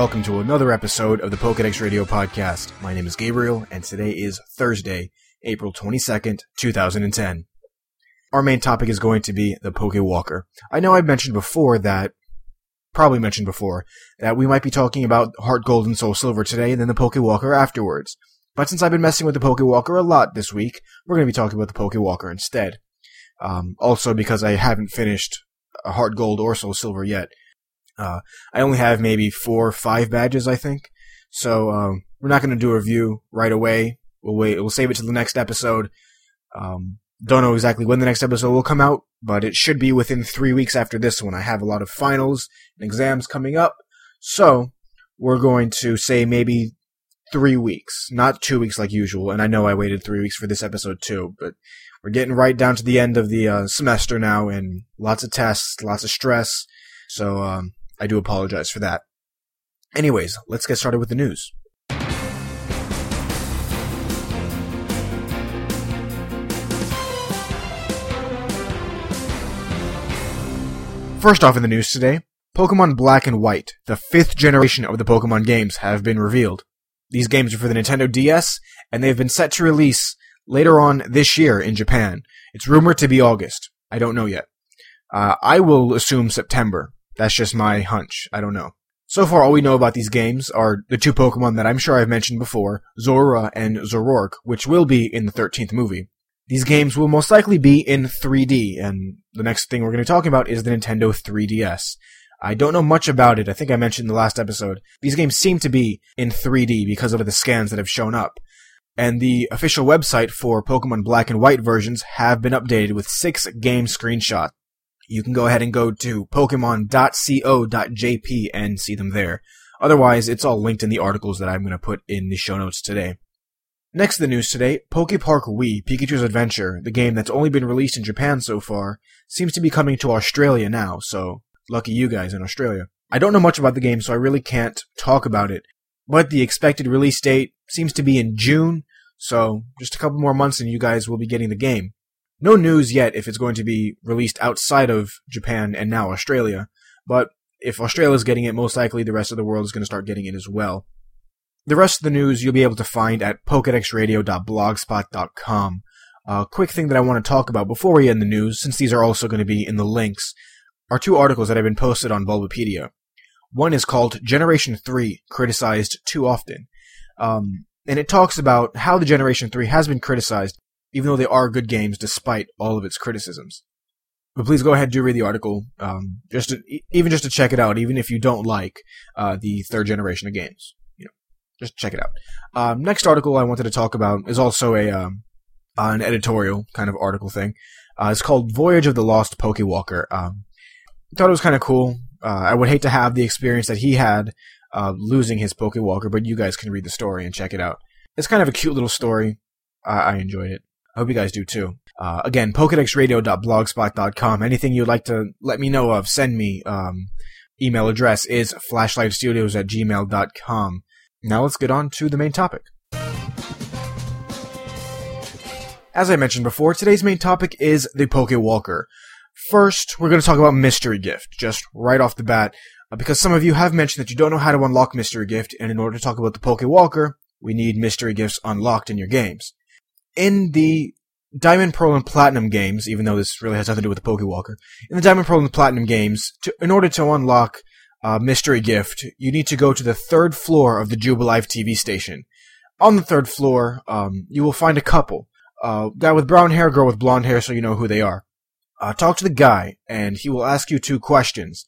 welcome to another episode of the Pokedex Radio Podcast. My name is Gabriel, and today is Thursday, April 22nd, 2010. Our main topic is going to be the Pokewalker. I know I've mentioned before that, probably mentioned before, that we might be talking about Heart Gold and Soul Silver today and then the Pokewalker afterwards. But since I've been messing with the Pokewalker a lot this week, we're going to be talking about the Pokewalker instead. Um, also because I haven't finished Heart Gold or Soul Silver yet. Uh, I only have maybe four or five badges, I think. So, um, we're not going to do a review right away. We'll wait. We'll save it to the next episode. Um, don't know exactly when the next episode will come out, but it should be within three weeks after this one. I have a lot of finals and exams coming up. So, we're going to say maybe three weeks, not two weeks like usual. And I know I waited three weeks for this episode too, but we're getting right down to the end of the uh, semester now and lots of tests, lots of stress. So, um, I do apologize for that. Anyways, let's get started with the news. First off in the news today, Pokemon Black and White, the fifth generation of the Pokemon games, have been revealed. These games are for the Nintendo DS, and they've been set to release later on this year in Japan. It's rumored to be August. I don't know yet. Uh, I will assume September. That's just my hunch. I don't know. So far, all we know about these games are the two Pokemon that I'm sure I've mentioned before, Zorua and Zoroark, which will be in the 13th movie. These games will most likely be in 3D, and the next thing we're going to be talking about is the Nintendo 3DS. I don't know much about it. I think I mentioned in the last episode. These games seem to be in 3D because of the scans that have shown up. And the official website for Pokemon Black and White versions have been updated with six game screenshots. You can go ahead and go to pokemon.co.jp and see them there. Otherwise, it's all linked in the articles that I'm going to put in the show notes today. Next the news today, Pokepark Wii Pikachu's Adventure, the game that's only been released in Japan so far, seems to be coming to Australia now, so lucky you guys in Australia. I don't know much about the game, so I really can't talk about it, but the expected release date seems to be in June, so just a couple more months and you guys will be getting the game. No news yet if it's going to be released outside of Japan and now Australia, but if Australia's getting it, most likely the rest of the world is going to start getting it as well. The rest of the news you'll be able to find at pokedexradio.blogspot.com. A quick thing that I want to talk about before we end the news, since these are also going to be in the links, are two articles that have been posted on Bulbapedia. One is called Generation 3 Criticized Too Often. Um, and it talks about how the Generation 3 has been criticized, even though they are good games despite all of its criticisms. But please go ahead and do read the article, um, just to, even just to check it out, even if you don't like uh, the third generation of games. You know, just check it out. Um, next article I wanted to talk about is also a um, an editorial kind of article thing. Uh, it's called Voyage of the Lost Pokewalker. Um, thought it was kind of cool. Uh, I would hate to have the experience that he had uh, losing his Pokewalker, but you guys can read the story and check it out. It's kind of a cute little story. I enjoyed it. Hope you guys do too. Uh, again, pokedexradio.blogspot.com. Anything you'd like to let me know of, send me. Um, email address is flashlightstudios at gmail.com. Now let's get on to the main topic. As I mentioned before, today's main topic is the Pokewalker. First, we're going to talk about Mystery Gift, just right off the bat, uh, because some of you have mentioned that you don't know how to unlock Mystery Gift, and in order to talk about the Pokewalker, we need Mystery Gifts unlocked in your games. In the Diamond, Pearl, and Platinum games, even though this really has nothing to do with the Pokewalker, in the Diamond, Pearl, and Platinum games, to, in order to unlock uh, Mystery Gift, you need to go to the third floor of the Jubilife TV station. On the third floor, um, you will find a couple. Uh, guy with brown hair, girl with blonde hair, so you know who they are. Uh, talk to the guy, and he will ask you two questions.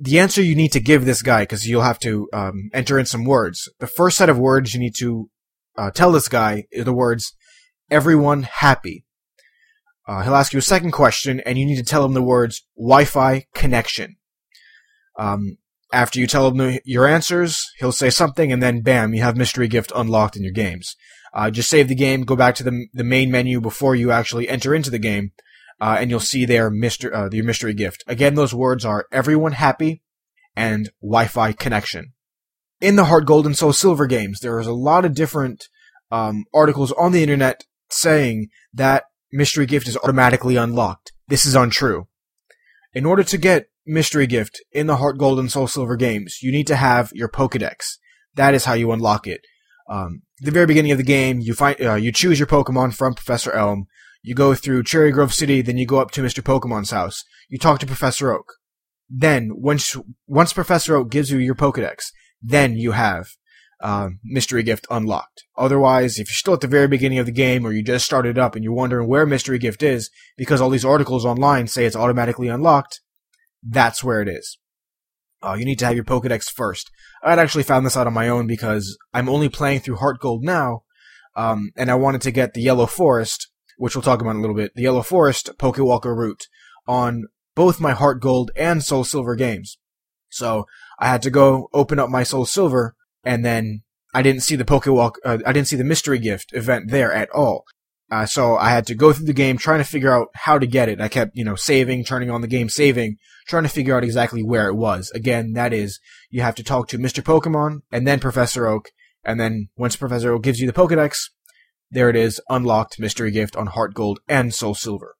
The answer you need to give this guy, because you'll have to um, enter in some words. The first set of words you need to uh, tell this guy are the words everyone happy. Uh, he'll ask you a second question, and you need to tell him the words Wi-Fi connection. Um, after you tell him your answers, he'll say something, and then bam, you have mystery gift unlocked in your games. Uh, just save the game, go back to the the main menu before you actually enter into the game, uh, and you'll see there mystery uh, your mystery gift. Again, those words are everyone happy and Wi-Fi connection. In the Heart Gold and Soul Silver games, there is a lot of different um, articles on the internet saying that mystery gift is automatically unlocked. This is untrue. In order to get Mystery Gift in the Heart Gold and Soul Silver games, you need to have your Pokedex. That is how you unlock it. Um, the very beginning of the game, you find uh, you choose your Pokemon from Professor Elm. You go through Cherry Grove City, then you go up to Mr. Pokemon's house. You talk to Professor Oak. Then, once once Professor Oak gives you your Pokedex, then you have uh, Mystery Gift unlocked. Otherwise, if you're still at the very beginning of the game or you just started up and you're wondering where Mystery Gift is because all these articles online say it's automatically unlocked, that's where it is. Uh, you need to have your Pokedex first. I'd actually found this out on my own because I'm only playing through Heart Gold now, um, and I wanted to get the Yellow Forest, which we'll talk about in a little bit, the Yellow Forest Pokewalker route on both my Heart Gold and Soul Silver games. So I had to go open up my Soul Silver, and then I didn't see the Pokewalk, uh, I didn't see the Mystery Gift event there at all. Uh, so I had to go through the game trying to figure out how to get it. I kept, you know, saving, turning on the game, saving, trying to figure out exactly where it was. Again, that is, you have to talk to Mr. Pokemon and then Professor Oak, and then once Professor Oak gives you the Pokedex, there it is, unlocked mystery gift on Heart Gold and Soul Silver.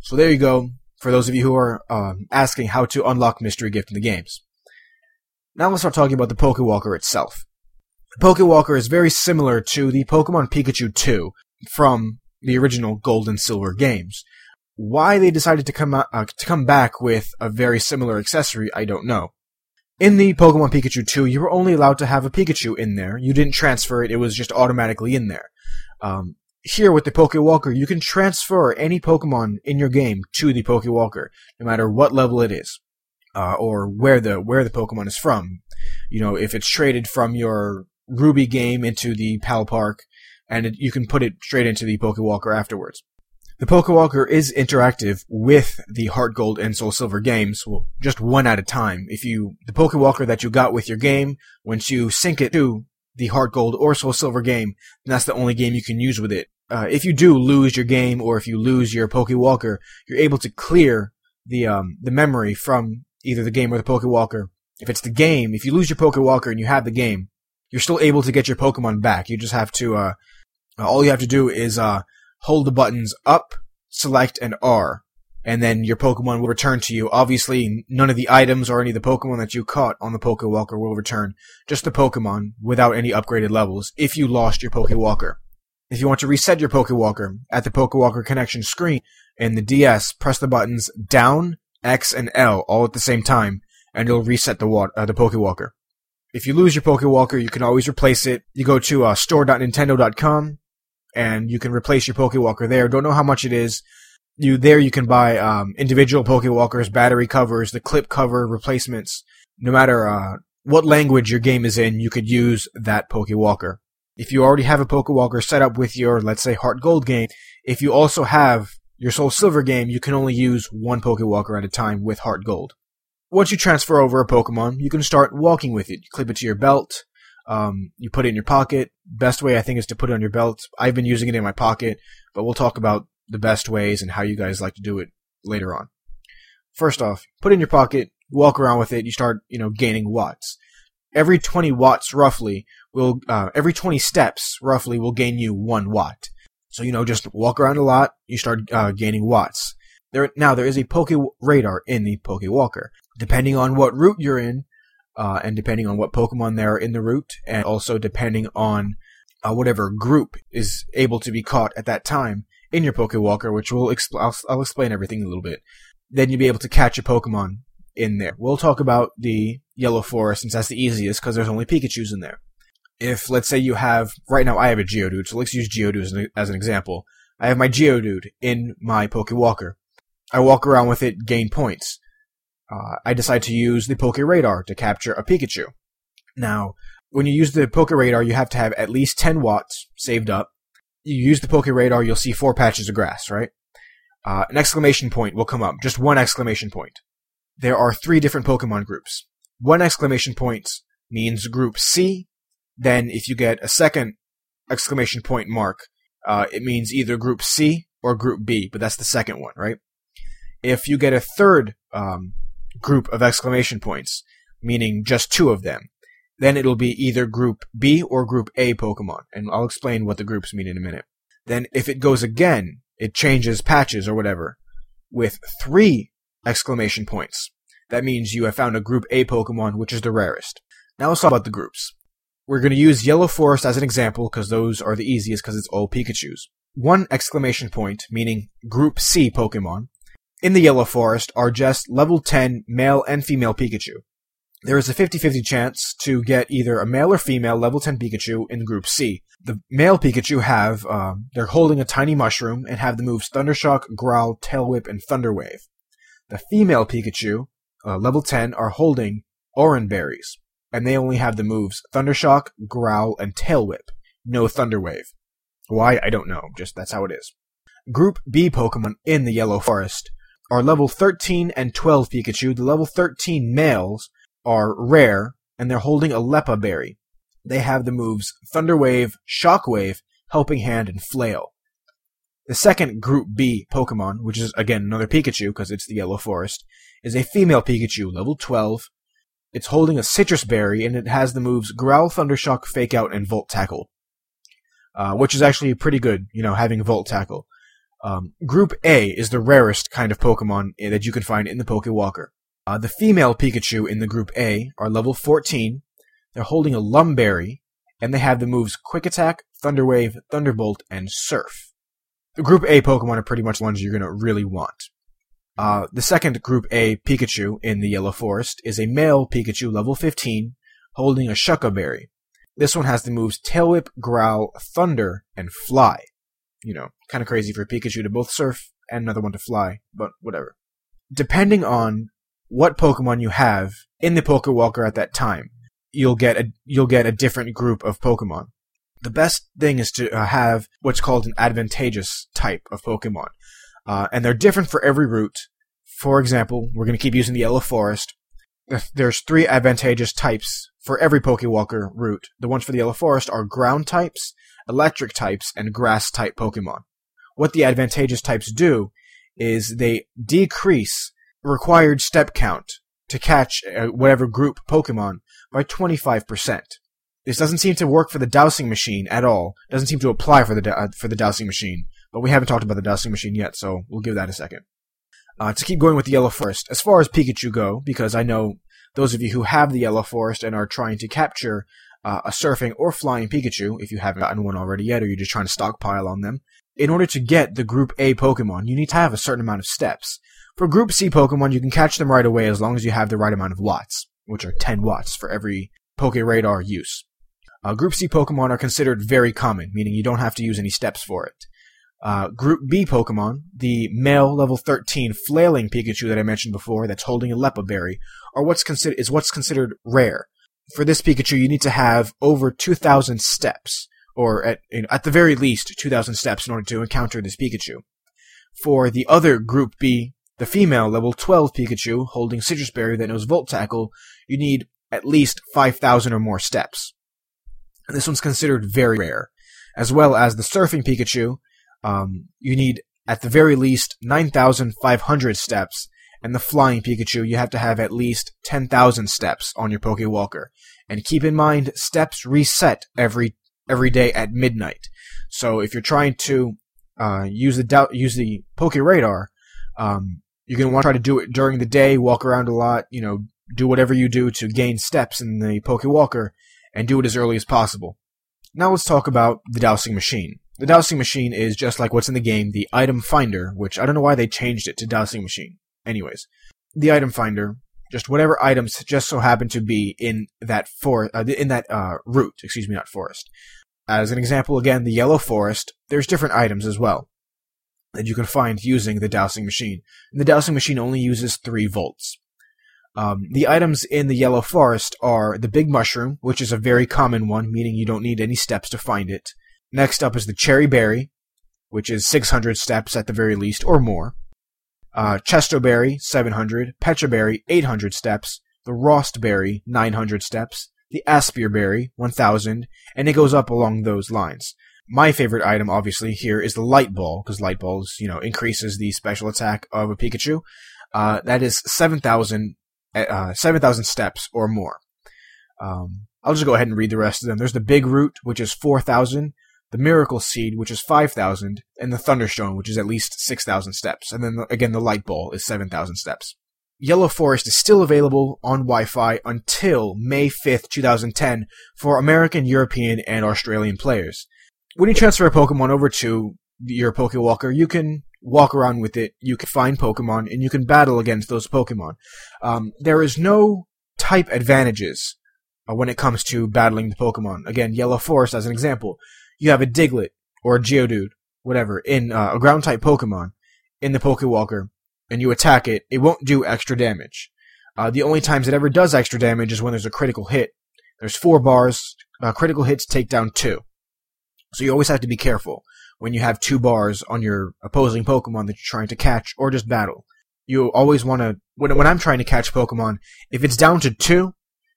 So there you go, for those of you who are um, asking how to unlock mystery gift in the games. Now let's start talking about the Pokewalker itself. The Pokewalker is very similar to the Pokemon Pikachu 2 from the original Gold and Silver games. Why they decided to come out, uh, to come back with a very similar accessory, I don't know. In the Pokemon Pikachu 2, you were only allowed to have a Pikachu in there. You didn't transfer it; it was just automatically in there. Um, here with the Pokewalker, you can transfer any Pokemon in your game to the Pokewalker, no matter what level it is, uh, or where the where the Pokemon is from. You know, if it's traded from your Ruby game into the Pal Park, and it, you can put it straight into the Pokewalker afterwards. The Pokewalker is interactive with the Heart Gold and Soul Silver games, well, just one at a time. If you, the Pokewalker that you got with your game, once you sync it to the Heart Gold or Soul Silver game, that's the only game you can use with it. Uh, if you do lose your game or if you lose your Pokewalker, you're able to clear the, um, the memory from either the game or the Pokewalker. If it's the game, if you lose your Pokewalker and you have the game, you're still able to get your Pokemon back. You just have to, uh, uh, all you have to do is uh, hold the buttons up, select, and R, and then your Pokemon will return to you. Obviously, none of the items or any of the Pokemon that you caught on the Pokewalker will return. Just the Pokemon without any upgraded levels if you lost your Pokewalker. If you want to reset your Pokewalker at the Pokewalker connection screen in the DS, press the buttons down, X, and L all at the same time, and it'll reset the, uh, the Pokewalker. If you lose your Pokewalker, you can always replace it. You go to uh, store.nintendo.com, and you can replace your Pokewalker there. Don't know how much it is. You there you can buy um, individual Pokewalkers, battery covers, the clip cover replacements. No matter uh, what language your game is in, you could use that Pokewalker. If you already have a Pokewalker set up with your, let's say, Heart Gold game, if you also have your Soul Silver game, you can only use one Pokewalker at a time with Heart Gold. Once you transfer over a Pokemon, you can start walking with it. You clip it to your belt, um, you put it in your pocket. Best way I think is to put it on your belt. I've been using it in my pocket, but we'll talk about the best ways and how you guys like to do it later on. First off, put it in your pocket, walk around with it, you start, you know, gaining watts. Every 20 watts roughly will, uh, every 20 steps roughly will gain you one watt. So, you know, just walk around a lot, you start, uh, gaining watts. There, now there is a Poke Radar in the Poke Walker. Depending on what route you're in, uh, and depending on what Pokemon there are in the route, and also depending on uh, whatever group is able to be caught at that time in your Poke Walker, which will expl- I'll, I'll explain everything in a little bit. Then you'll be able to catch a Pokemon in there. We'll talk about the Yellow Forest since that's the easiest because there's only Pikachu's in there. If let's say you have right now, I have a Geodude, so let's use Geodude as an, as an example. I have my Geodude in my Pokewalker. I walk around with it, gain points uh, I decide to use the Poke Radar to capture a Pikachu. Now, when you use the Poke Radar, you have to have at least 10 watts saved up. You use the Poke Radar, you'll see four patches of grass, right? Uh, an exclamation point will come up, just one exclamation point. There are three different Pokemon groups. One exclamation point means group C. Then, if you get a second exclamation point mark, uh, it means either group C or group B, but that's the second one, right? If you get a third um, group of exclamation points, meaning just two of them. Then it'll be either group B or group A Pokemon, and I'll explain what the groups mean in a minute. Then if it goes again, it changes patches or whatever, with three exclamation points. That means you have found a Group A Pokemon, which is the rarest. Now let's talk about the groups. We're going to use Yellow Forest as an example because those are the easiest because it's all Pikachus. One exclamation point, meaning Group C Pokemon, in the Yellow Forest are just level 10 male and female Pikachu. There is a 50-50 chance to get either a male or female level 10 Pikachu in Group C. The male Pikachu have, uh, they're holding a tiny mushroom and have the moves Thundershock, Growl, Tail Whip, and Thunder Wave. The female Pikachu, uh, level 10, are holding Oran Berries and they only have the moves Thundershock, Growl, and Tail Whip. No Thunder Wave. Why, I don't know, just that's how it is. Group B Pokemon in the Yellow Forest are level 13 and 12 Pikachu. The level 13 males are rare, and they're holding a Leppa Berry. They have the moves Thunder Wave, Shock Wave, Helping Hand, and Flail. The second Group B Pokemon, which is again another Pikachu because it's the Yellow Forest, is a female Pikachu, level 12, it's holding a Sitrus Berry, and it has the moves Growl, Thundershock, Fake Out, and Volt Tackle. Uh, which is actually pretty good, you know, having Volt Tackle. Um, Group A is the rarest kind of Pokemon that you can find in the Pokewalker. Uh, the female Pikachu in the Group A are level 14. They're holding a Lum Berry, and they have the moves Quick Attack, Thunder Wave, Thunderbolt, and Surf. The Group A Pokemon are pretty much the ones you're going to really want. Uh, the second Group A Pikachu in the Yellow Forest is a male Pikachu level 15 holding a Shuca Berry. This one has the moves Tail Whip, Growl, Thunder, and Fly. You know, kind of crazy for Pikachu to both surf and another one to fly, but whatever. Depending on what Pokemon you have in the Pokewalker at that time, you'll get a you'll get a different group of Pokemon. The best thing is to uh, have what's called an advantageous type of Pokemon. Uh, and they're different for every route. For example, we're going to keep using the Yellow Forest. There's three advantageous types for every Pokewalker route. The ones for the Yellow Forest are ground types, electric types, and grass type Pokemon. What the advantageous types do is they decrease required step count to catch uh, whatever group Pokemon by 25%. This doesn't seem to work for the dowsing machine at all. Doesn't seem to apply for the uh, for the dowsing machine. But we haven't talked about the dowsing machine yet, so we'll give that a second. Uh, to keep going with the Yellow Forest, as far as Pikachu go, because I know those of you who have the Yellow Forest and are trying to capture uh, a surfing or flying Pikachu, if you haven't gotten one already yet, or you're just trying to stockpile on them, in order to get the Group A Pokemon, you need to have a certain amount of steps. For Group C Pokemon, you can catch them right away as long as you have the right amount of watts, which are 10 watts for every Poke Radar use. Uh, Group C Pokemon are considered very common, meaning you don't have to use any steps for it. Uh, Group B Pokemon, the male level 13 flailing Pikachu that I mentioned before that's holding a Leppa Berry, are what's considered, is what's considered rare. For this Pikachu, you need to have over 2,000 steps, or at, at the very least 2,000 steps in order to encounter this Pikachu. For the other Group B, the female level 12 Pikachu holding Sitrus Berry that knows Volt Tackle, you need at least 5,000 or more steps. And this one's considered very rare. As well as the Surfing Pikachu, um, you need at the very least 9,500 steps, and the flying Pikachu, you have to have at least 10,000 steps on your Pokewalker. And keep in mind, steps reset every every day at midnight. So if you're trying to uh, use the use the Poke Radar, um, you're gonna want to try to do it during the day, walk around a lot, you know, do whatever you do to gain steps in the Pokewalker, and do it as early as possible. Now let's talk about the dowsing machine. The dowsing machine is just like what's in the game, the item finder, which I don't know why they changed it to dowsing machine. Anyways, the item finder, just whatever items just so happen to be in that for uh, in that uh. Excuse me, not forest. As an example, again, the yellow forest. There's different items as well that you can find using the dowsing machine. And the dowsing machine only uses three volts. Um, the items in the yellow forest are the big mushroom, which is a very common one, meaning you don't need any steps to find it. Next up is the Cheri berry, which is 600 steps at the very least or more. Uh, Chesto berry, 700. Pecha berry, 800 steps. The Rawst berry, 900 steps. The Aspear berry, 1000. And it goes up along those lines. My favorite item, obviously, here is the light ball, because light balls, you know, increases the special attack of a Pikachu. Uh, that is 7,000, uh, 7,000 steps or more. Um, I'll just go ahead and read the rest of them. There's the big root, which is 4,000. The Miracle Seed, which is 5,000, and the Thunderstone, which is at least 6,000 steps. And then again, the Light Ball is 7,000 steps. Yellow Forest is still available on Wi-Fi until May 5th, 2010 for American, European, and Australian players. When you transfer a Pokemon over to your Pokewalker, you can walk around with it, you can find Pokemon, and you can battle against those Pokemon. Um, there is no type advantages uh, when it comes to battling the Pokemon. Again, Yellow Forest as an example. You have a Diglett or a Geodude, whatever, in uh, a ground type Pokemon in the Pokewalker, and you attack it, it won't do extra damage. Uh, the only times it ever does extra damage is when there's a critical hit. There's four bars, uh, critical hits take down two. So you always have to be careful when you have two bars on your opposing Pokemon that you're trying to catch or just battle. You always want to, when, when I'm trying to catch Pokemon, if it's down to two,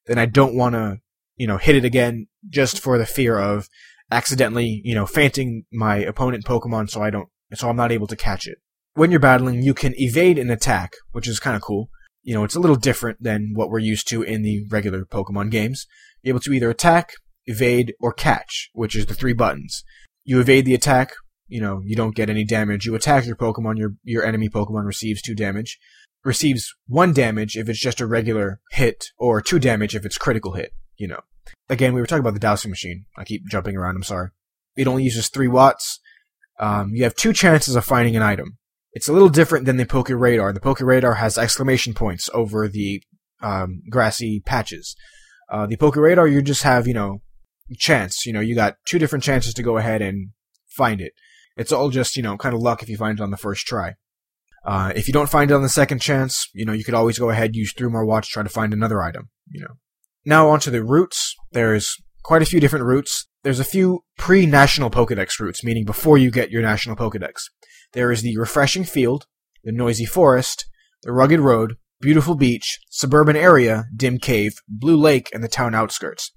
then I don't want to, you know, hit it again just for the fear of accidentally, you know, fainting my opponent Pokemon so I don't, so I'm not able to catch it. When you're battling, you can evade an attack, which is kind of cool. You know, it's a little different than what we're used to in the regular Pokemon games. You're able to either attack, evade, or catch, which is the three buttons. You evade the attack, you know, you don't get any damage. You attack your Pokemon, your, your enemy Pokemon receives two damage. Receives one damage if it's just a regular hit, or two damage if it's critical hit, you know. Again, we were talking about the dowsing machine. I keep jumping around, I'm sorry. It only uses three watts. Um, you have two chances of finding an item. It's a little different than the Poke Radar. The Poke Radar has exclamation points over the um, grassy patches. Uh, the Poke Radar, you just have, you know, chance. You know, you got two different chances to go ahead and find it. It's all just, you know, kind of luck if you find it on the first try. Uh, if you don't find it on the second chance, you know, you could always go ahead, use three more watts, try to find another item, you know. Now onto the routes. There's quite a few different routes. There's a few pre-national Pokedex routes, meaning before you get your national Pokedex. There is the refreshing field, the noisy forest, the rugged road, beautiful beach, suburban area, dim cave, blue lake, and the town outskirts.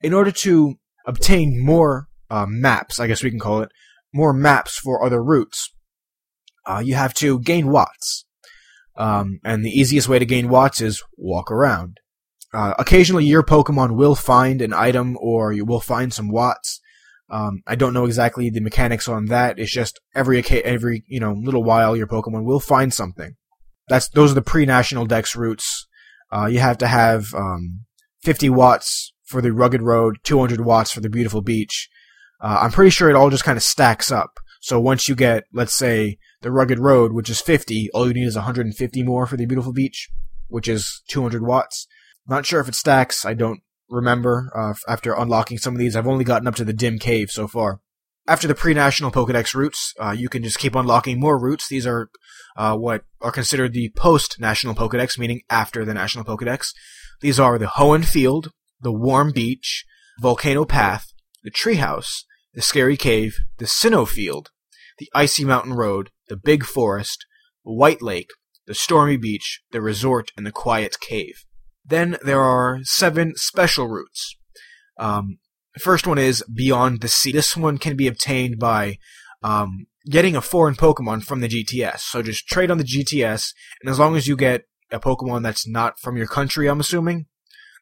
In order to obtain more uh, maps, I guess we can call it, more maps for other routes, uh, you have to gain watts. Um, and the easiest way to gain watts is walk around. Uh, occasionally, your Pokemon will find an item, or you will find some watts. Um, I don't know exactly the mechanics on that. It's just every every you know little while your Pokemon will find something. That's those are the pre-national Dex routes. Uh, you have to have um, 50 watts for the rugged road, 200 watts for the beautiful beach. Uh, I'm pretty sure it all just kind of stacks up. So once you get, let's say, the rugged road, which is 50, all you need is 150 more for the beautiful beach, which is 200 watts. Not sure if it stacks. I don't remember. Uh, after unlocking some of these, I've only gotten up to the dim cave so far. After the pre-national Pokedex routes, uh, you can just keep unlocking more routes. These are uh, what are considered the post-national Pokedex, meaning after the national Pokedex. These are the Hoenn Field, the Warm Beach, Volcano Path, the Treehouse, the Scary Cave, the Sinnoh Field, the Icy Mountain Road, the Big Forest, White Lake, the Stormy Beach, the Resort, and the Quiet Cave. Then there are seven special routes. Um, first one is Beyond the Sea. This one can be obtained by um, getting a foreign Pokemon from the GTS. So just trade on the GTS, and as long as you get a Pokemon that's not from your country, I'm assuming,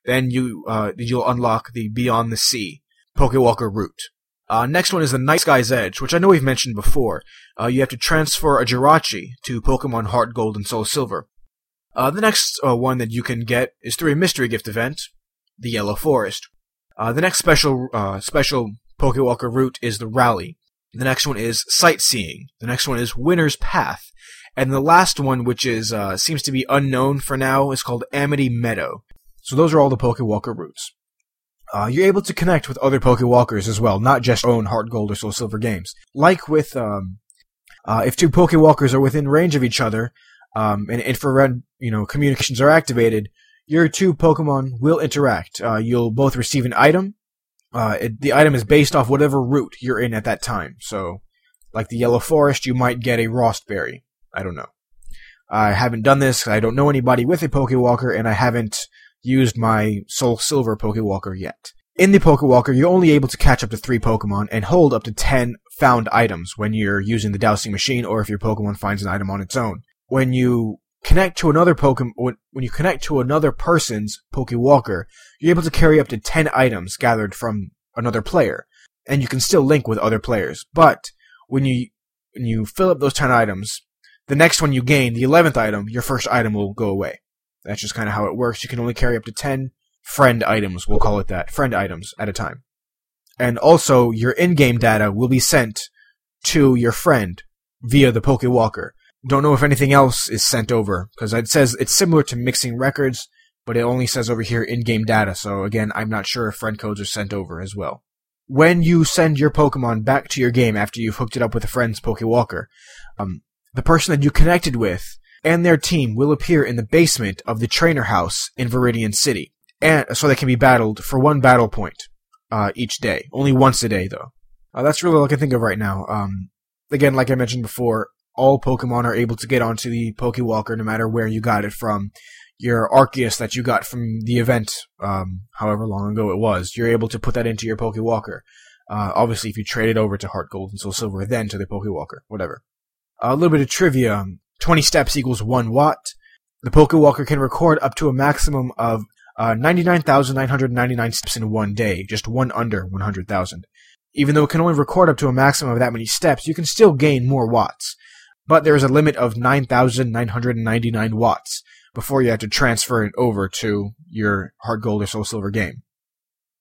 then you uh, you'll unlock the Beyond the Sea Pokewalker route. Uh, next one is the Night Sky's Edge, which I know we've mentioned before. Uh, you have to transfer a Jirachi to Pokemon Heart Gold and Soul Silver. Uh, the next uh, one that you can get is through a mystery gift event, the Yellow Forest. Uh, the next special uh, special Pokewalker route is the Rally. The next one is Sightseeing. The next one is Winner's Path. And the last one, which is uh, seems to be unknown for now, is called Amity Meadow. So those are all the Pokewalker routes. Uh, you're able to connect with other Pokewalkers as well, not just own Heart Gold or Soul Silver games. Like with, um, uh, if two Pokewalkers are within range of each other, um, and infrared, you know, communications are activated, your two Pokemon will interact. Uh, you'll both receive an item. Uh, it, the item is based off whatever route you're in at that time. So, like the Yellow Forest, you might get a Rawstberry. I don't know. I haven't done this. I don't know anybody with a Pokewalker, and I haven't used my Soul Silver Pokewalker yet. In the Pokewalker, you're only able to catch up to three Pokemon and hold up to 10 found items when you're using the dowsing machine or if your Pokemon finds an item on its own when you connect to another Pokemon, when, when you connect to another person's Pokewalker, you're able to carry up to 10 items gathered from another player. and you can still link with other players. But when you when you fill up those ten items, the next one you gain, the eleventh item, your first item will go away. That's just kind of how it works. You can only carry up to ten friend items. We'll call it that, friend items at a time. And also, your in-game data will be sent to your friend via the Pokewalker. Don't know if anything else is sent over because it says it's similar to mixing records, but it only says over here in-game data. So again, I'm not sure if friend codes are sent over as well. When you send your Pokemon back to your game after you've hooked it up with a friend's Pokewalker, um, the person that you connected with and their team will appear in the basement of the trainer house in Viridian City, and so they can be battled for one battle point uh, each day. Only once a day, though. Uh, that's really all I can think of right now. Um, again, like I mentioned before, all Pokemon are able to get onto the Pokewalker no matter where you got it from. Your Arceus that you got from the event, um, however long ago it was, you're able to put that into your Pokewalker. Uh, obviously, if you trade it over to Heart Gold and Soul Silver, then to the Pokewalker, whatever. a little bit of trivia: 20 steps equals 1 watt. The Pokewalker can record up to a maximum of uh, 99,999 steps in one day, just one under 100,000. Even though it can only record up to a maximum of that many steps, you can still gain more watts. But there is a limit of 9,999 watts before you have to transfer it over to your Heart Gold or Soul Silver game.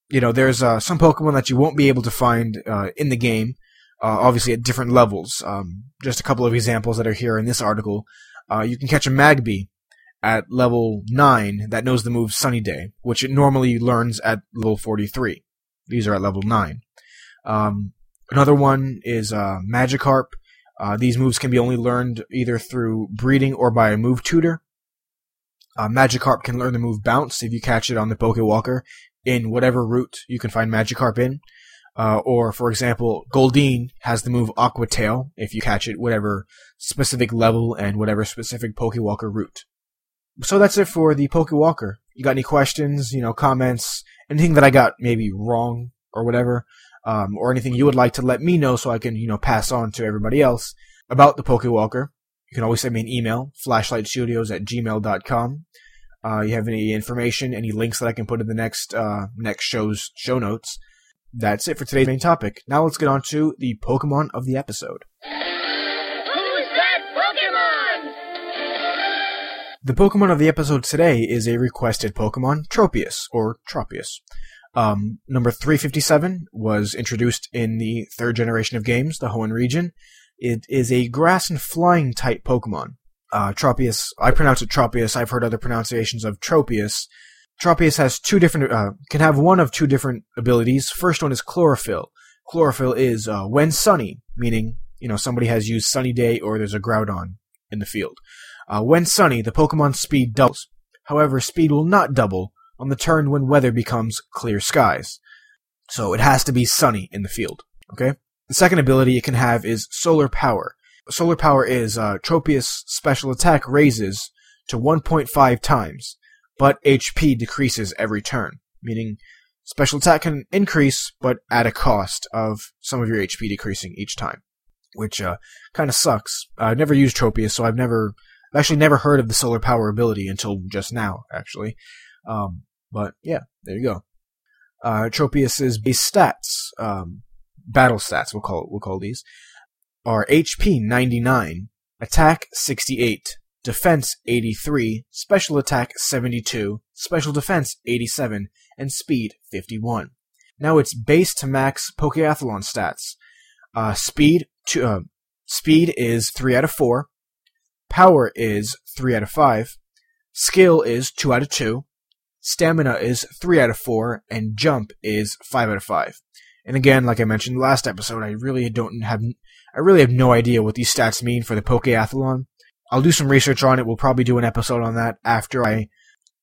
You know, there's uh, some Pokemon that you won't be able to find uh, in the game, uh, obviously at different levels. Um, just a couple of examples that are here in this article. Uh, you can catch a Magby at level 9 that knows the move Sunny Day, which it normally learns at level 43. These are at level 9. Um, another one is uh, Magikarp. Uh, these moves can be only learned either through breeding or by a move tutor. Uh, Magikarp can learn the move Bounce if you catch it on the Pokewalker in whatever route you can find Magikarp in. Uh, or, for example, Goldeen has the move Aqua Tail if you catch it whatever specific level and whatever specific Pokewalker route so that's it for the Pokewalker. You got any questions, you know, comments, anything that I got maybe wrong or whatever, um, or anything you would like to let me know so I can, you know, pass on to everybody else about the Pokewalker, you can always send me an email, flashlightstudios at gmail.com. Uh, you have any information, any links that I can put in the next, uh, next show's show notes. That's it for today's main topic. Now let's get on to the Pokemon of the episode. The Pokemon of the episode today is a requested Pokemon, Tropius, or Tropius. Um, number 357 was introduced in the third generation of games, the Hoenn region. It is a grass and flying type Pokemon. Uh, Tropius, I pronounce it Tropius, I've heard other pronunciations of Tropius. Tropius has two different, uh, can have one of two different abilities. First one is Chlorophyll. Chlorophyll is, uh, when sunny, meaning, you know, somebody has used Sunny Day or there's a Groudon in the field. Uh, when sunny, the Pokemon's speed doubles. However, speed will not double on the turn when weather becomes clear skies. So it has to be sunny in the field. Okay? The second ability it can have is Solar Power. Solar Power is uh, Tropius' special attack raises to 1.5 times, but HP decreases every turn, meaning special attack can increase, but at a cost of some of your HP decreasing each time, which uh, kind of sucks. I've never used Tropius, so I've never I've actually never heard of the solar power ability until just now, actually. Um, but yeah, there you go. Uh, Tropius's base stats, um, battle stats, we'll call it, we'll call these, are HP 99, attack 68, defense 83, special attack 72, special defense 87, and speed 51. Now it's base to max Pokeathlon stats. Uh, speed to, uh, speed is 3 out of 4, Power is 3 out of 5. Skill is 2 out of 2. Stamina is 3 out of 4. And Jump is 5 out of 5. And again, like I mentioned last episode, I really don't have, I really have no idea what these stats mean for the Pokeathlon. I'll do some research on it. We'll probably do an episode on that after I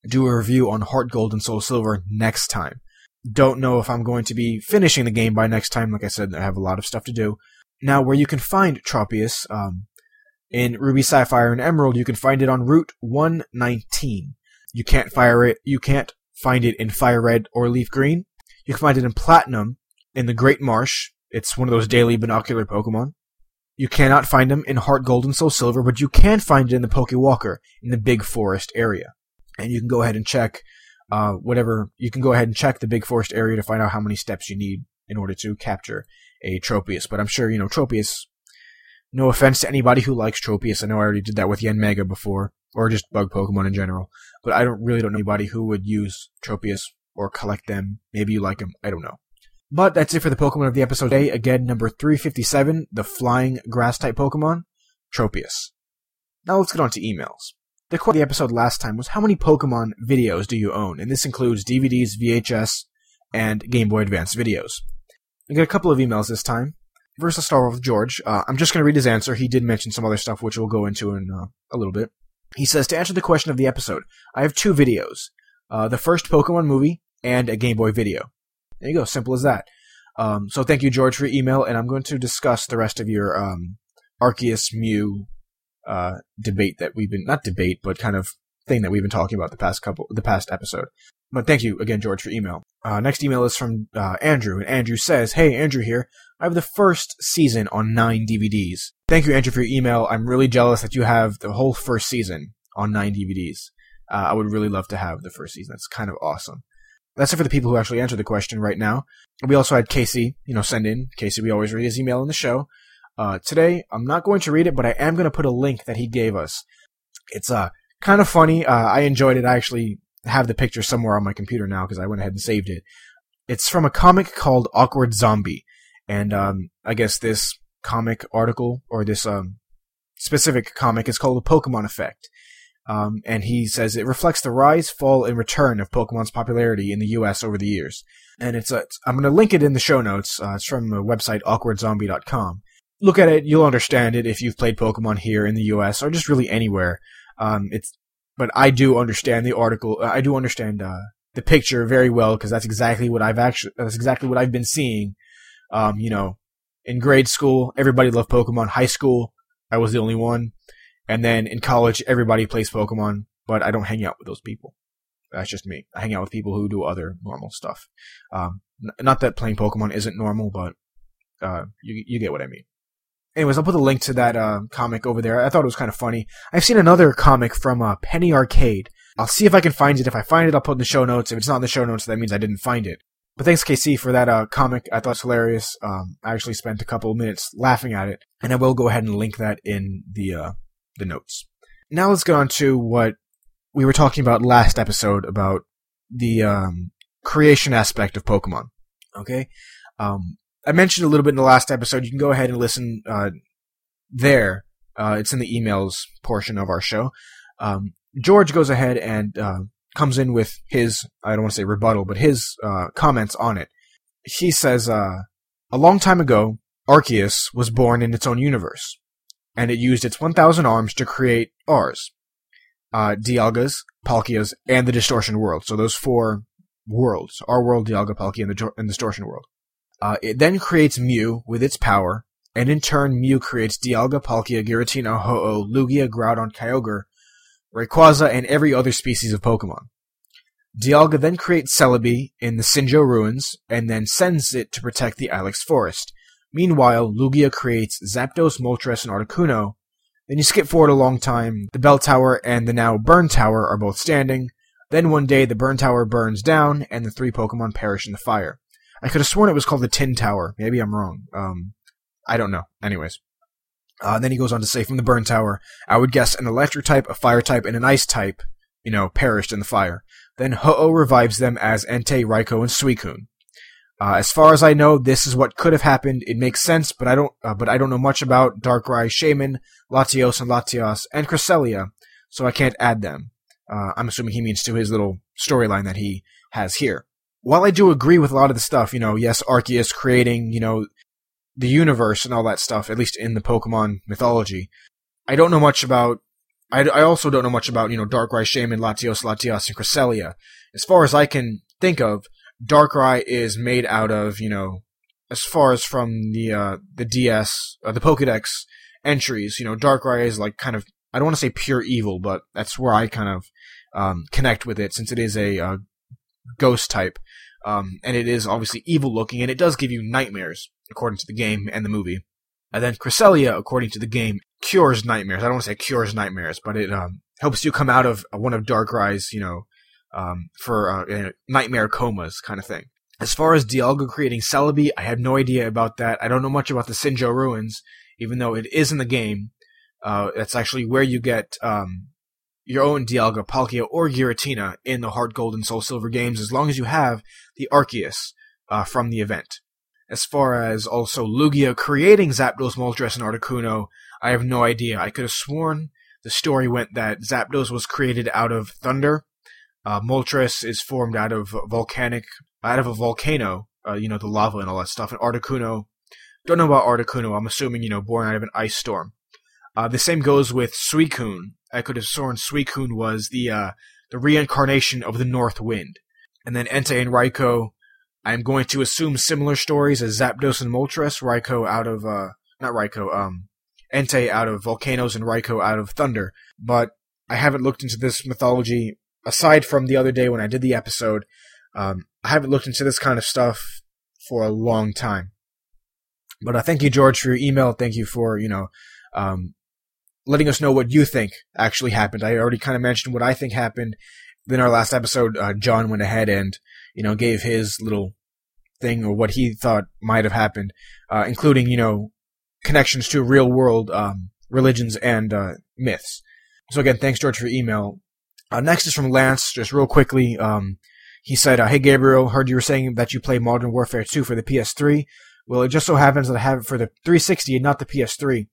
do a review on Heart Gold and Soul Silver next time. Don't know if I'm going to be finishing the game by next time. Like I said, I have a lot of stuff to do. Now, where you can find Tropius, um, in Ruby Sapphire and Emerald, you can find it on Route 119. You can't fire it. You can't find it in Fire Red or Leaf Green. You can find it in Platinum in the Great Marsh. It's one of those daily binocular Pokemon. You cannot find them in Heart Gold and Soul Silver, but you can find it in the Pokewalker in the Big Forest area. And you can go ahead and check uh, whatever. You can go ahead and check the Big Forest area to find out how many steps you need in order to capture a Tropius. But I'm sure, you know, Tropius, no offense to anybody who likes Tropius. I know I already did that with Yanmega before, or just bug Pokemon in general. But I don't really don't know anybody who would use Tropius or collect them. Maybe you like them. I don't know. But that's it for the Pokemon of the episode today. Again, number 357, the flying grass type Pokemon, Tropius. Now let's get on to emails. The quote of the episode last time was how many Pokemon videos do you own? And this includes DVDs, VHS, and Game Boy Advance videos. I got a couple of emails this time. First, I'll start with George. Uh, I'm just going to read his answer. He did mention some other stuff, which we'll go into in uh, a little bit. He says, to answer the question of the episode, I have two videos. Uh, the first Pokemon movie and a Game Boy video. There you go. Simple as that. Um, so thank you, George, for your email, and I'm going to discuss the rest of your um, Arceus Mew uh, debate that we've been not debate, but kind of thing that we've been talking about the past couple, the past episode. But thank you again, George, for email. Uh, next email is from uh, Andrew, and Andrew says, "Hey, Andrew here. I have the first season on nine DVDs. Thank you, Andrew, for your email. I'm really jealous that you have the whole first season on nine DVDs. Uh, I would really love to have the first season. That's kind of awesome. That's it for the people who actually answered the question right now. We also had Casey, you know, send in. Casey, we always read his email in the show. Uh, today, I'm not going to read it, but I am going to put a link that he gave us. It's uh, kind of funny. Uh, I enjoyed it. I actually have the picture somewhere on my computer now because I went ahead and saved it. It's from a comic called Awkward Zombie. And um, I guess this comic article, or this um, specific comic, is called The Pokemon Effect. Um, and he says it reflects the rise, fall, and return of Pokemon's popularity in the U.S. over the years. And it's, uh, I'm going to link it in the show notes. Uh, it's from the website awkwardzombie.com. Look at it, you'll understand it if you've played Pokemon here in the U.S. or just really anywhere. Um, it's, but I do understand the article. I do understand uh, the picture very well because that's exactly what I've actually. That's exactly what I've been seeing. Um, you know, in grade school, everybody loved Pokemon. High school, I was the only one. And then in college, everybody plays Pokemon, but I don't hang out with those people. That's just me. I hang out with people who do other normal stuff. Um, not that playing Pokemon isn't normal, but uh, you you get what I mean. Anyways, I'll put the link to that uh, comic over there. I thought it was kind of funny. I've seen another comic from uh, Penny Arcade. I'll see if I can find it. If I find it, I'll put it in the show notes. If it's not in the show notes, that means I didn't find it. But thanks, Casey, for that uh, comic. I thought it was hilarious. Um, I actually spent a couple of minutes laughing at it, and I will go ahead and link that in the uh, the notes. Now let's get on to what we were talking about last episode about the um, creation aspect of Pokemon. Okay, um, I mentioned a little bit in the last episode. You can go ahead and listen uh, there. Uh, it's in the emails portion of our show. Um, George goes ahead and uh, comes in with his, I don't want to say rebuttal, but his uh, comments on it. He says, uh, a long time ago, Arceus was born in its own universe, and it used its 1,000 arms to create ours. Uh, Dialga's, Palkia's, and the Distortion world. So those four worlds. Our world, Dialga, Palkia, and the, and the Distortion world. Uh, it then creates Mew with its power, and in turn Mew creates Dialga, Palkia, Giratina, Ho-Oh, Lugia, Groudon, Kyogre, Rayquaza, and every other species of Pokemon. Dialga then creates Celebi in the Sinjoh ruins, and then sends it to protect the Ilex forest. Meanwhile, Lugia creates Zapdos, Moltres, and Articuno. Then you skip forward a long time. The Bell Tower and the now Burn Tower are both standing. Then one day the Burn Tower burns down, and the three Pokemon perish in the fire. I could have sworn it was called the Tin Tower. Maybe I'm wrong. Um, I don't know. Anyways. Uh, then he goes on to say, from the burn tower, I would guess an electric type, a fire type, and an ice type, you know, perished in the fire. Then Ho-Oh revives them as Entei, Raikou, and Suicune. Uh, as far as I know, this is what could have happened. It makes sense, but I don't, uh, but I don't know much about Darkrai, Shaymin, Latios, and Latias, and Cresselia, so I can't add them. Uh, I'm assuming he means to his little storyline that he has here. While I do agree with a lot of the stuff, you know, yes, Arceus creating, you know, the universe and all that stuff, at least in the Pokemon mythology. I don't know much about. I, I also don't know much about you know Darkrai, Shaymin, Latios, Latias, and Cresselia. As far as I can think of, Darkrai is made out of you know, as far as from the uh, the DS, uh, the Pokedex entries, you know, Darkrai is like kind of I don't want to say pure evil, but that's where I kind of um, connect with it since it is a uh, ghost type. Um, and it is obviously evil looking, and it does give you nightmares, according to the game and the movie. And then Cresselia, according to the game, cures nightmares. I don't want to say cures nightmares, but it um, helps you come out of one of Darkrai's, you know, um, for uh, nightmare comas kind of thing. As far as Dialga creating Celebi, I have no idea about that. I don't know much about the Sinjoh ruins, even though it is in the game. Uh, that's actually where you get um, your own Dialga, Palkia, or Giratina in the Heart Gold and Soul Silver games, as long as you have the Arceus uh, from the event. As far as also Lugia creating Zapdos, Moltres, and Articuno, I have no idea. I could have sworn the story went that Zapdos was created out of thunder. Uh, Moltres is formed out of volcanic, out of a volcano, uh, you know, the lava and all that stuff. And Articuno, don't know about Articuno. I'm assuming, you know, born out of an ice storm. Uh, the same goes with Suicune. I could have sworn Suicune was the, uh, the reincarnation of the North Wind. And then Entei and Raikou, I'm going to assume similar stories as Zapdos and Moltres. Raikou out of, uh, not Raikou, um, Entei out of volcanoes and Raikou out of thunder. But I haven't looked into this mythology aside from the other day when I did the episode. Um, I haven't looked into this kind of stuff for a long time. But uh, thank you, George, for your email. Thank you for you know um, letting us know what you think actually happened. I already kind of mentioned what I think happened. Then our last episode, uh, John went ahead and you know gave his little thing or what he thought might have happened, uh, including you know connections to real world um, religions and uh, myths. So again, thanks George for email. Uh, next is from Lance, just real quickly. Um, he said, uh, "Hey Gabriel, heard you were saying that you play Modern Warfare 2 for the PS3. Well, it just so happens that I have it for the 360 and not the PS3.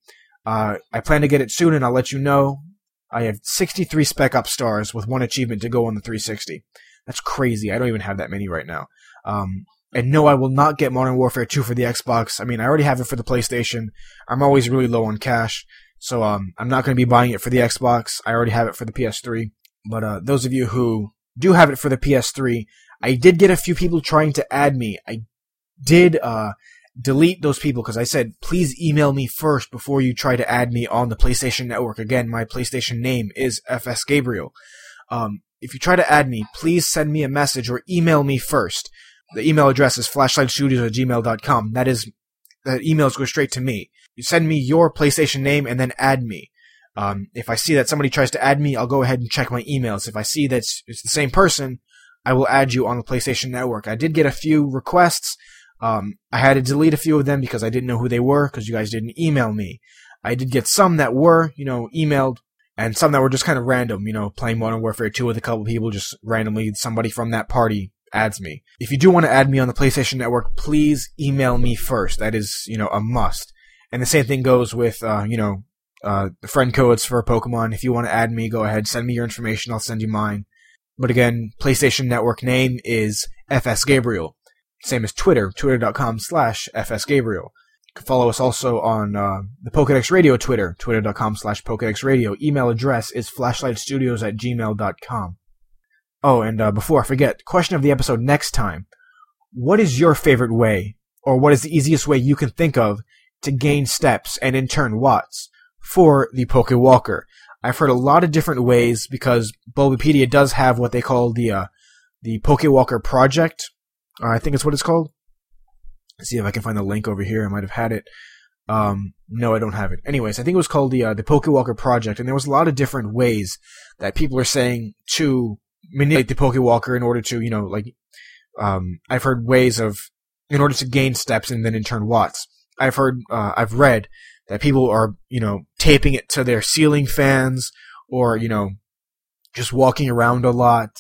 Uh, I plan to get it soon, and I'll let you know. I have 63 Spec Ops stars with one achievement to go on the 360. That's crazy. I don't even have that many right now. Um, and no, I will not get Modern Warfare 2 for the Xbox. I mean, I already have it for the PlayStation. I'm always really low on cash, so um, I'm not going to be buying it for the Xbox. I already have it for the PS3. But uh, those of you who do have it for the PS3, I did get a few people trying to add me. I did uh, delete those people because I said, please email me first before you try to add me on the PlayStation Network. Again, my PlayStation name is FS Gabriel. Um, if you try to add me, please send me a message or email me first. The email address is flashlightstudios at gmail.com. That is, the emails go straight to me. You send me your PlayStation name and then add me. Um, if I see that somebody tries to add me, I'll go ahead and check my emails. If I see that it's, it's the same person, I will add you on the PlayStation Network. I did get a few requests. Um, I had to delete a few of them because I didn't know who they were because you guys didn't email me. I did get some that were, you know, emailed and some that were just kind of random, you know, playing Modern Warfare 2 with a couple people, just randomly somebody from that party adds me. If you do want to add me on the PlayStation Network, please email me first. That is, you know, a must. And the same thing goes with, uh, you know, uh, friend codes for Pokemon. If you want to add me, go ahead, send me your information. I'll send you mine. But again, PlayStation Network name is FS Gabriel. Same as Twitter, twitter.com slash FS Gabriel. You can follow us also on uh, the Pokedex Radio Twitter, twitter.com slash Pokedex Radio. Email address is flashlightstudios at gmail.com. Oh, and uh, before I forget, question of the episode next time. What is your favorite way, or what is the easiest way you can think of to gain steps and in turn watts for the Pokewalker? I've heard a lot of different ways because Bulbapedia does have what they call the uh, the Pokewalker Project. Uh, I think it's what it's called. Let's see if I can find the link over here. I might have had it. Um, no, I don't have it. Anyways, I think it was called the uh, the Pokewalker Project, and there was a lot of different ways that people are saying to manipulate the Pokewalker in order to, you know, like, um, I've heard ways of, in order to gain steps and then in turn watts. I've heard, uh, I've read that people are, you know, taping it to their ceiling fans or, you know, just walking around a lot.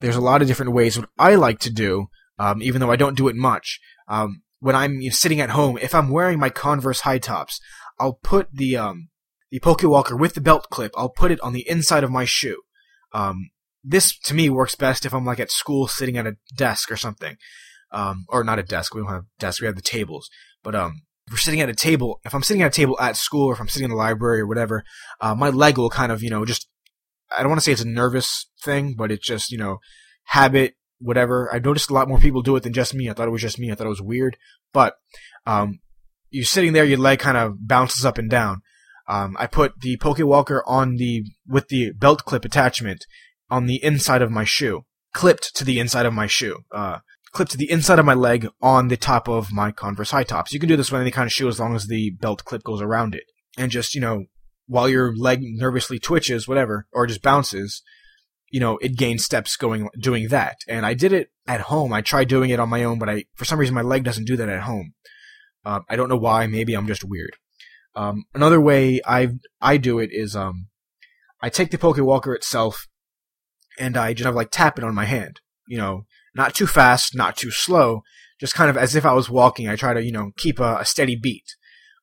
There's a lot of different ways. What I like to do, um, even though I don't do it much, um, when I'm you know, sitting at home, if I'm wearing my Converse high tops, I'll put the, um, the Pokewalker with the belt clip, I'll put it on the inside of my shoe. Um, this to me works best if I'm like at school sitting at a desk or something. Um, or not a desk. We don't have desks. We have the tables. But um, if we're sitting at a table, if I'm sitting at a table at school or if I'm sitting in the library or whatever, uh, my leg will kind of, you know, just, I don't want to say it's a nervous thing, but it's just, you know, habit, whatever. I noticed a lot more people do it than just me. I thought it was just me. I thought it was weird. But, um, you're sitting there, your leg kind of bounces up and down. Um, I put the Pokewalker on the, with the belt clip attachment on the inside of my shoe, clipped to the inside of my shoe, uh, clipped to the inside of my leg on the top of my Converse high tops. You can do this with any kind of shoe as long as the belt clip goes around it. And just, you know, while your leg nervously twitches, whatever, or just bounces, you know, it gained steps going, doing that. And I did it at home. I tried doing it on my own, but I, for some reason, my leg doesn't do that at home. Uh, I don't know why. Maybe I'm just weird. Um, another way I, I do it is, um, I take the Poke Walker itself and I just have like tap it on my hand. You know, not too fast, not too slow, just kind of as if I was walking. I try to, you know, keep a, a steady beat,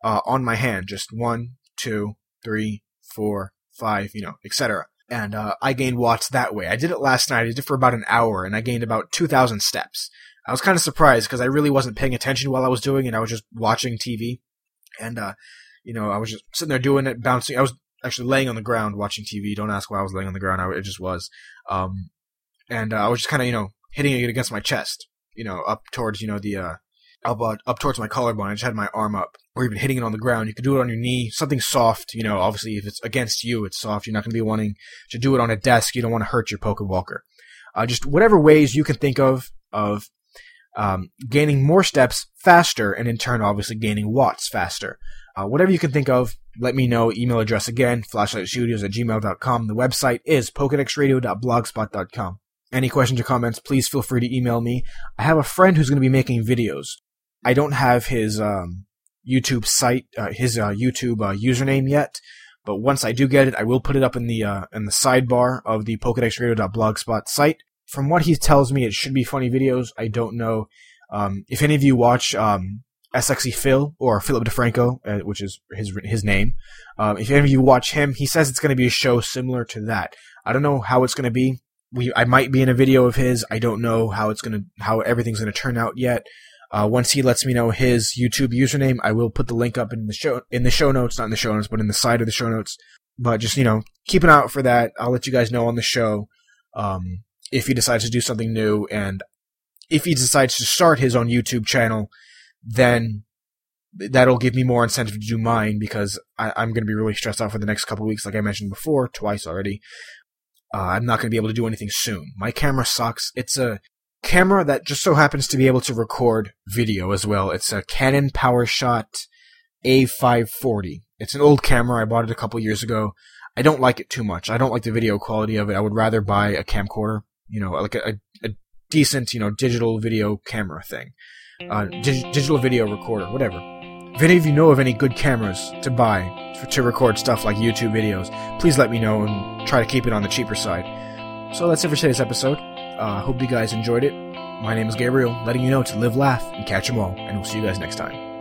uh, on my hand. Just one, two, three, four, five, you know, etc and uh, I gained watts that way. I did it last night. I did it for about an hour, and I gained about 2,000 steps. I was kind of surprised because I really wasn't paying attention while I was doing it. I was just watching TV, and uh, you know, I was just sitting there doing it, bouncing. I was actually laying on the ground watching TV. Don't ask why I was laying on the ground. I, it just was, um, and uh, I was just kind of you know hitting it against my chest, you know, up towards you know the up towards my collarbone. I just had my arm up, or even hitting it on the ground. You could do it on your knee, something soft. You know, obviously if it's against you, it's soft. You're not going to be wanting to do it on a desk. You don't want to hurt your poke walker. Uh, just whatever ways you can think of of um, gaining more steps faster, and in turn, obviously gaining watts faster. Uh, whatever you can think of, let me know. Email address again, flashlightstudios at gmail.com. The website is pokedexradio.blogspot.com. Any questions or comments, please feel free to email me. I have a friend who's going to be making videos. I don't have his um, YouTube site, uh, his uh, YouTube uh, username yet, but once I do get it, I will put it up in the uh, in the sidebar of the PokedexRadio.blogspot site. From what he tells me, it should be funny videos. I don't know um, if any of you watch um, SXE Phil or Philip DeFranco, uh, which is his his name. Um, if any of you watch him, he says it's going to be a show similar to that. I don't know how it's going to be. We I might be in a video of his. I don't know how it's going to how everything's going to turn out yet. Uh, once he lets me know his YouTube username, I will put the link up in the show in the show notes, not in the show notes, but in the side of the show notes. But just you know, keep an eye out for that. I'll let you guys know on the show um, if he decides to do something new, and if he decides to start his own YouTube channel, then that'll give me more incentive to do mine because I, am going to be really stressed out for the next couple weeks, like I mentioned before, twice already. Uh, I'm not going to be able to do anything soon. My camera sucks. It's a camera that just so happens to be able to record video as well. It's a Canon PowerShot A540. It's an old camera. I bought it a couple years ago. I don't like it too much. I don't like the video quality of it. I would rather buy a camcorder, you know, like a, a decent, you know, digital video camera thing. Uh, dig- digital video recorder, whatever. If any of you know of any good cameras to buy to record stuff like YouTube videos, please let me know and try to keep it on the cheaper side. So that's it for today's episode. Uh, hope you guys enjoyed it. My name is Gabriel, letting you know to live, laugh, and catch 'em all, and we'll see you guys next time.